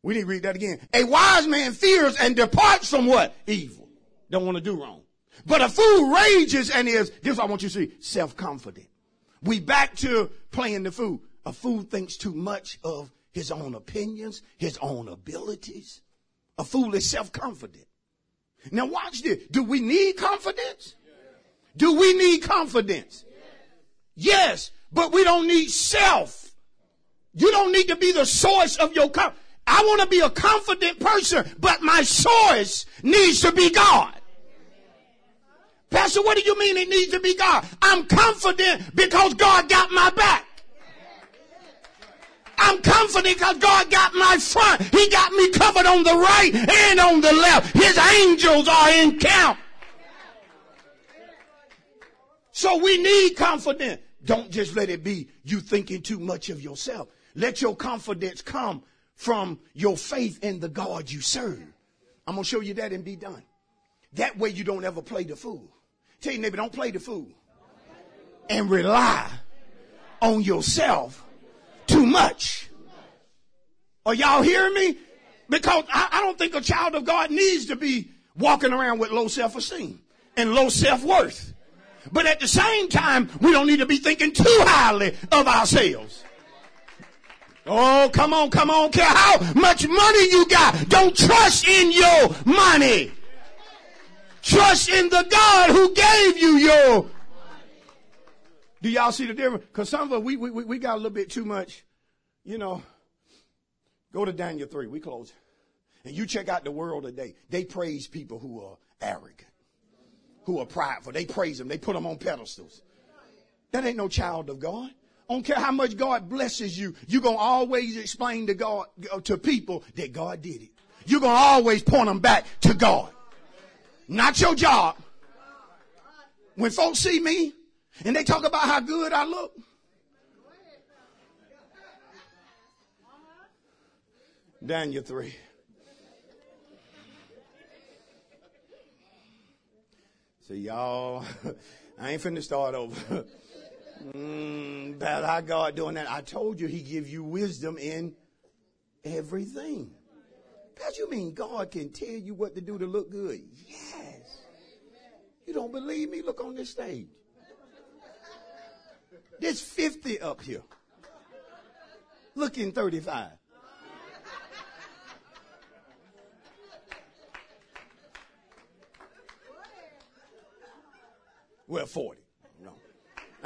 We need to read that again. A wise man fears and departs from what? Evil. Don't want to do wrong. But a fool rages and is, this is what I want you to see, self-confident. We back to playing the fool. A fool thinks too much of his own opinions, his own abilities. A fool is self-confident. Now watch this. Do we need confidence? Do we need confidence? Yes, but we don't need self. You don't need to be the source of your confidence. I want to be a confident person, but my source needs to be God. Pastor, what do you mean it needs to be God? I'm confident because God got my back. I'm confident because God got my front. He got me covered on the right and on the left. His angels are in camp. So we need confidence. Don't just let it be you thinking too much of yourself. Let your confidence come from your faith in the God you serve. I'm going to show you that and be done. That way you don't ever play the fool. Tell your neighbor, don't play the fool. and rely on yourself too much. Are y'all hearing me? Because I, I don't think a child of God needs to be walking around with low self-esteem and low self-worth. But at the same time, we don't need to be thinking too highly of ourselves. Oh, come on, come on, care how much money you got. Don't trust in your money. Trust in the God who gave you your. Do y'all see the difference? Because some of us, we, we, we got a little bit too much, you know. Go to Daniel 3. We close. And you check out the world today. They praise people who are arrogant, who are prideful. They praise them. They put them on pedestals. That ain't no child of God. Don't care how much God blesses you. You're going to always explain to God, to people that God did it. You're going to always point them back to God. Not your job. When folks see me and they talk about how good I look, Daniel 3. See, y'all, [LAUGHS] I ain't finna start over. [LAUGHS] mm, about how God doing that. I told you he give you wisdom in everything. That you mean God can tell you what to do to look good? Yes. You don't believe me? Look on this stage. There's 50 up here. Looking 35. Well, 40.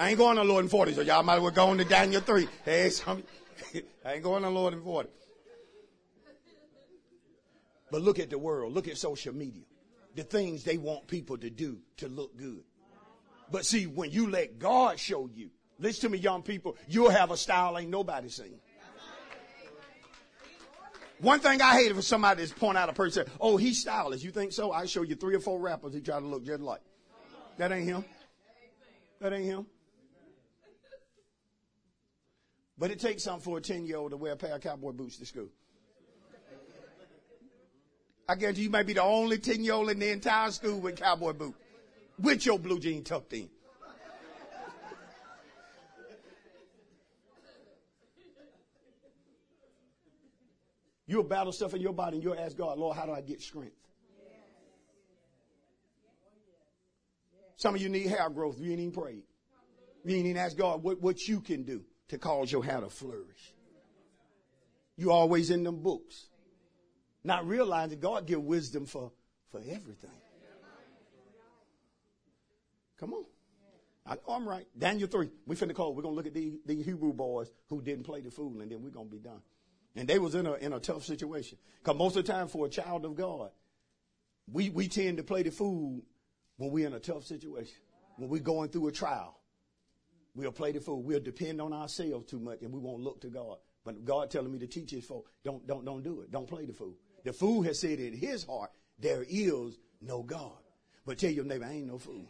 I ain't going to Lord in 40, so y'all might as well go on to Daniel 3. Hey, some, [LAUGHS] I ain't going to Lord in 40. But look at the world. Look at social media. The things they want people to do to look good. But see, when you let God show you, listen to me, young people, you'll have a style ain't nobody seen. One thing I hate for somebody to point out a person, oh, he's stylish. You think so? I show you three or four rappers he try to look just like. That ain't him. That ain't him. But it takes something for a 10 year old to wear a pair of cowboy boots to school. I guarantee you might be the only 10 year old in the entire school with cowboy boots. With your blue jean tucked in. You'll battle stuff in your body and you'll ask God, Lord, how do I get strength? Some of you need hair growth. You ain't even prayed. You ain't even asked God what, what you can do to cause your hair to flourish. You always in them books. Not realizing God give wisdom for, for everything. Come on. I know I'm right. Daniel 3. We finna call. We're to look at the, the Hebrew boys who didn't play the fool and then we're to be done. And they was in a, in a tough situation. Cause most of the time for a child of God, we, we tend to play the fool when we're in a tough situation, when we're going through a trial, we'll play the fool. We'll depend on ourselves too much and we won't look to God. But God telling me to teach his folk, don't, don't, don't do it. Don't play the fool. The fool has said in his heart, there is no God. But tell your neighbor, I ain't no fool.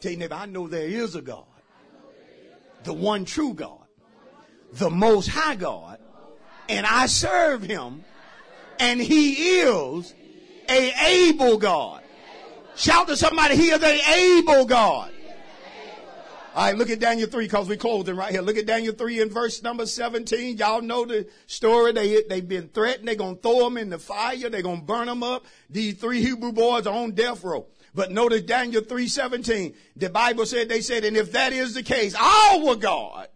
Tell your neighbor, I know there is a God. The one true God. The most high God. And I serve him. And he is a able God. Shout to somebody, he is able God. All right, look at Daniel 3 because we're closing right here. Look at Daniel 3 in verse number 17. Y'all know the story. They, they've been threatened. They're going to throw them in the fire. They're going to burn them up. These three Hebrew boys are on death row. But notice Daniel 3:17. The Bible said they said, and if that is the case, our God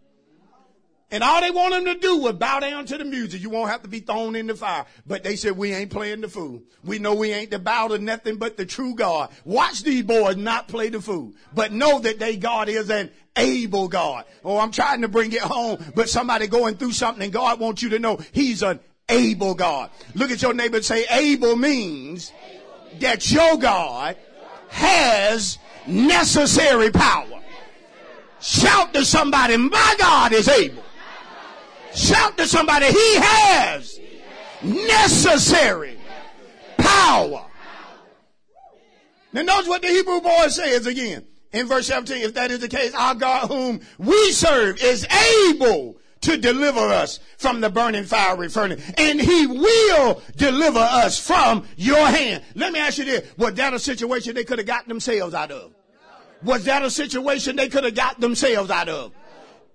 and all they want them to do was bow down to the music. You won't have to be thrown in the fire. But they said, we ain't playing the fool. We know we ain't to bow to nothing but the true God. Watch these boys not play the fool, but know that they God is an able God. Oh, I'm trying to bring it home, but somebody going through something and God wants you to know he's an able God. Look at your neighbor and say, able means that your God has necessary power. Shout to somebody, my God is able. Shout to somebody, He has necessary power. Now notice what the Hebrew boy says again in verse 17. If that is the case, our God whom we serve is able to deliver us from the burning fiery furnace. And he will deliver us from your hand. Let me ask you this. Was that a situation they could have gotten themselves out of? Was that a situation they could have got themselves out of?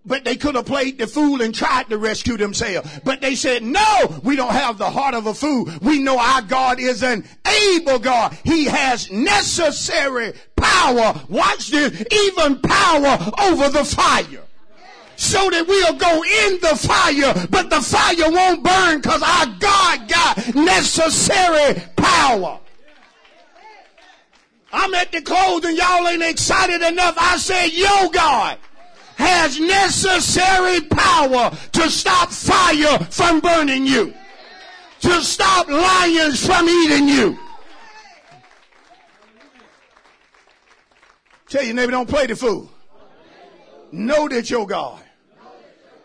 But they could have played the fool and tried to rescue themselves. But they said, no, we don't have the heart of a fool. We know our God is an able God. He has necessary power. Watch this, even power over the fire. So that we'll go in the fire, but the fire won't burn because our God got necessary power. I'm at the close and y'all ain't excited enough. I said, yo God has necessary power to stop fire from burning you, to stop lions from eating you. Tell your neighbor, don't play the fool. Know that your God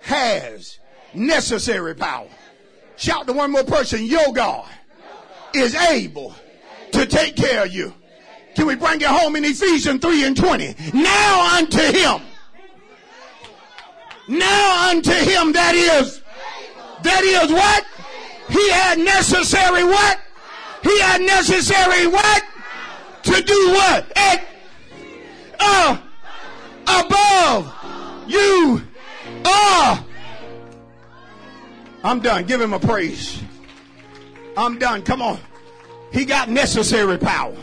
has necessary power. Shout to one more person, your God is able to take care of you. Can we bring it home in Ephesians 3 and 20? Now unto him now unto him that is, that is what? He had necessary what? He had necessary what? To do what? At, uh, above you are. I'm done. Give him a praise. I'm done. Come on. He got necessary power.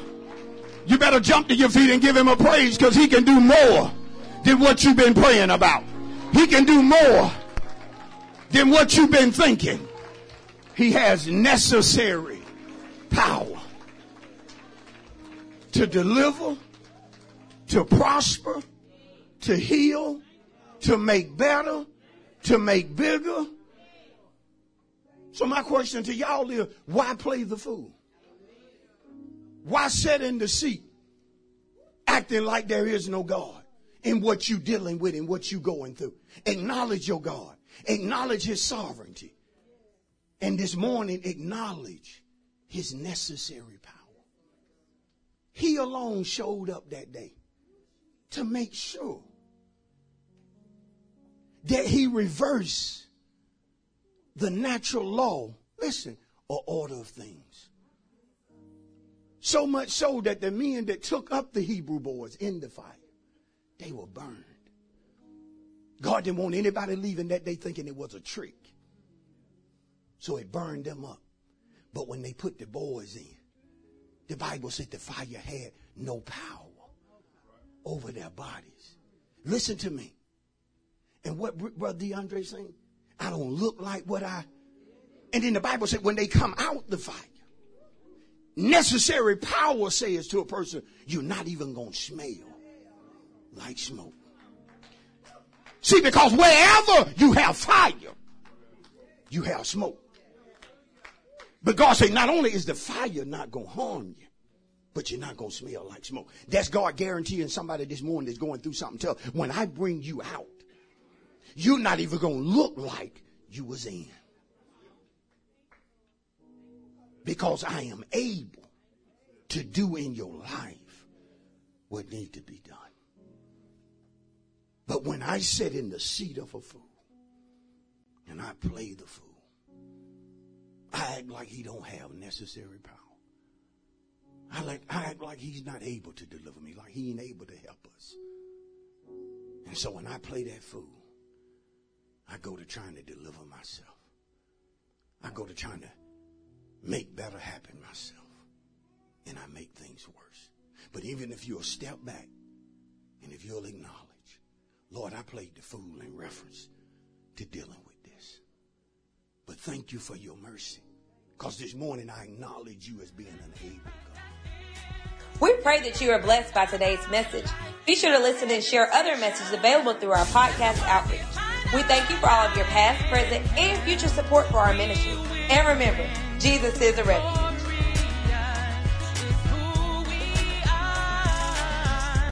You better jump to your feet and give him a praise because he can do more than what you've been praying about. He can do more than what you've been thinking. He has necessary power to deliver, to prosper, to heal, to make better, to make bigger. So my question to y'all is, why play the fool? Why sit in the seat acting like there is no God in what you're dealing with and what you're going through? Acknowledge your God. Acknowledge his sovereignty. And this morning, acknowledge his necessary power. He alone showed up that day to make sure that he reversed the natural law, listen, or order of things. So much so that the men that took up the Hebrew boys in the fire, they were burned. God didn't want anybody leaving that day thinking it was a trick. So it burned them up. But when they put the boys in, the Bible said the fire had no power over their bodies. Listen to me. And what Brother DeAndre saying? I don't look like what I. And then the Bible said when they come out the fire, necessary power says to a person, you're not even going to smell like smoke. See, because wherever you have fire, you have smoke. But God said, not only is the fire not going to harm you, but you're not going to smell like smoke. That's God guaranteeing somebody this morning that's going through something tough. When I bring you out, you're not even going to look like you was in. Because I am able to do in your life what need to be done. But when I sit in the seat of a fool and I play the fool, I act like he don't have necessary power. I like I act like he's not able to deliver me, like he ain't able to help us. And so when I play that fool, I go to trying to deliver myself. I go to trying to make better happen myself. And I make things worse. But even if you'll step back and if you'll acknowledge Lord, I played the fool in reference to dealing with this. But thank you for your mercy. Because this morning I acknowledge you as being an able God. We pray that you are blessed by today's message. Be sure to listen and share other messages available through our podcast outreach. We thank you for all of your past, present, and future support for our ministry. And remember, Jesus is a refuge.